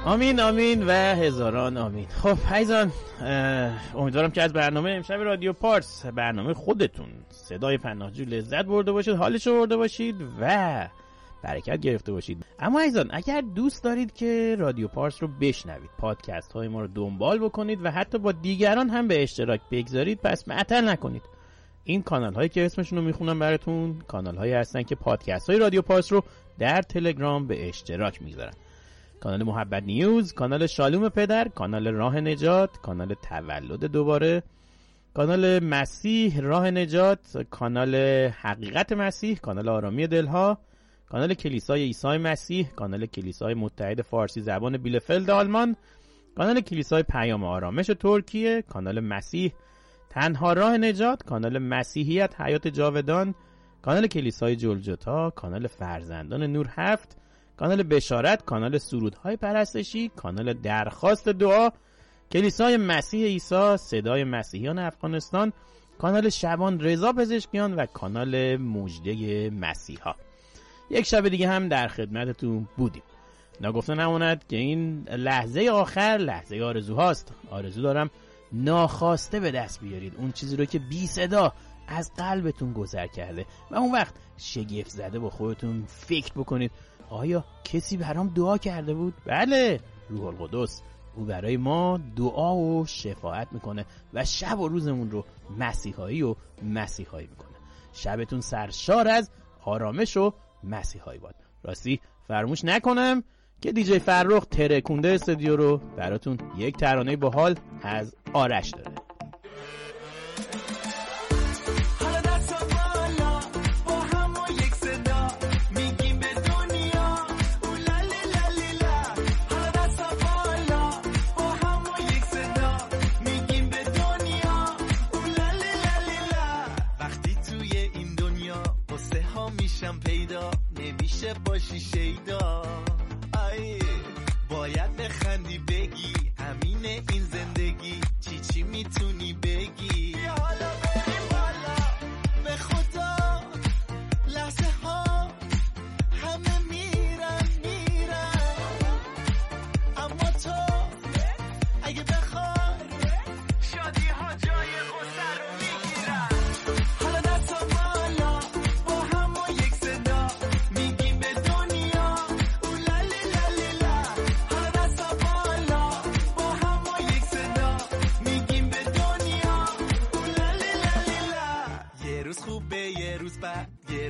آمین آمین و هزاران آمین. خب عزیزان اه، امیدوارم که از برنامه امشب رادیو پارس برنامه خودتون صدای پناهجو لذت برده باشید حالش برده باشید و برکت گرفته باشید. اما عزیزان اگر دوست دارید که رادیو پارس رو بشنوید پادکست های ما رو دنبال بکنید و حتی با دیگران هم به اشتراک بگذارید پس معطل نکنید. این کانال هایی که اسمشون رو می‌خونم براتون کانال هایی هستن که پادکست های رادیو پارس رو در تلگرام به اشتراک می‌گذارن. کانال محبت نیوز کانال شالوم پدر کانال راه نجات کانال تولد دوباره کانال مسیح راه نجات کانال حقیقت مسیح کانال آرامی دلها کانال کلیسای عیسی مسیح کانال کلیسای متحد فارسی زبان بیلفلد آلمان کانال کلیسای پیام آرامش ترکیه کانال مسیح تنها راه نجات کانال مسیحیت حیات جاودان کانال کلیسای جلجتا کانال فرزندان نور هفت کانال بشارت کانال سرودهای پرستشی کانال درخواست دعا کلیسای مسیح عیسی صدای مسیحیان افغانستان کانال شبان رضا پزشکیان و کانال مجده مسیحا. یک شب دیگه هم در خدمتتون بودیم. نگفته نماند که این لحظه آخر لحظه آرزوهاست آرزو دارم ناخواسته به دست بیارید. اون چیزی رو که بی صدا از قلبتون گذر کرده و اون وقت شگفت زده با خودتون فکر بکنید. آیا کسی برام دعا کرده بود؟ بله روح القدس. او برای ما دعا و شفاعت می‌کنه و شب و روزمون رو مسیحایی و مسیحایی می‌کنه. شبتون سرشار از آرامش و مسیحایی باد. راستی فراموش نکنم که دیجی فرخ ترکونده استودیو رو براتون یک ترانه باحال از آرش داره. şeyda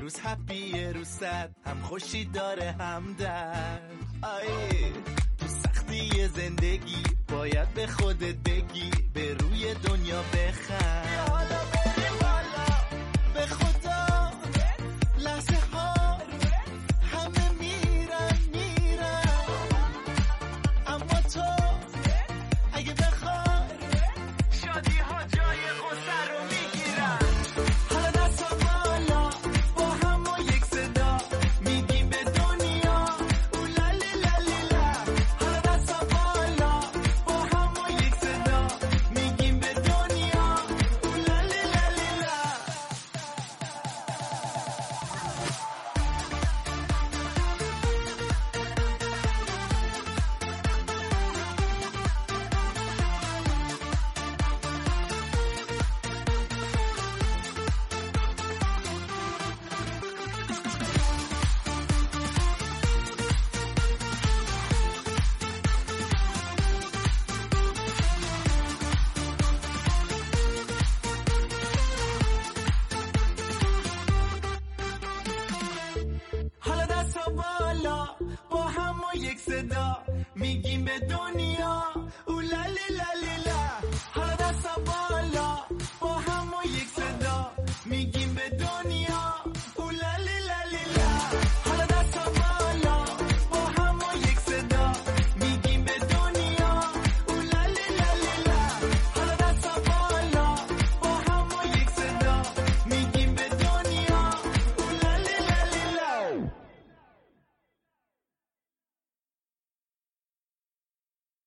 روز هپی یه رو سد هم خوشی داره هم در آی تو سختی زندگی باید به خودت بگی به روی دنیا بخند.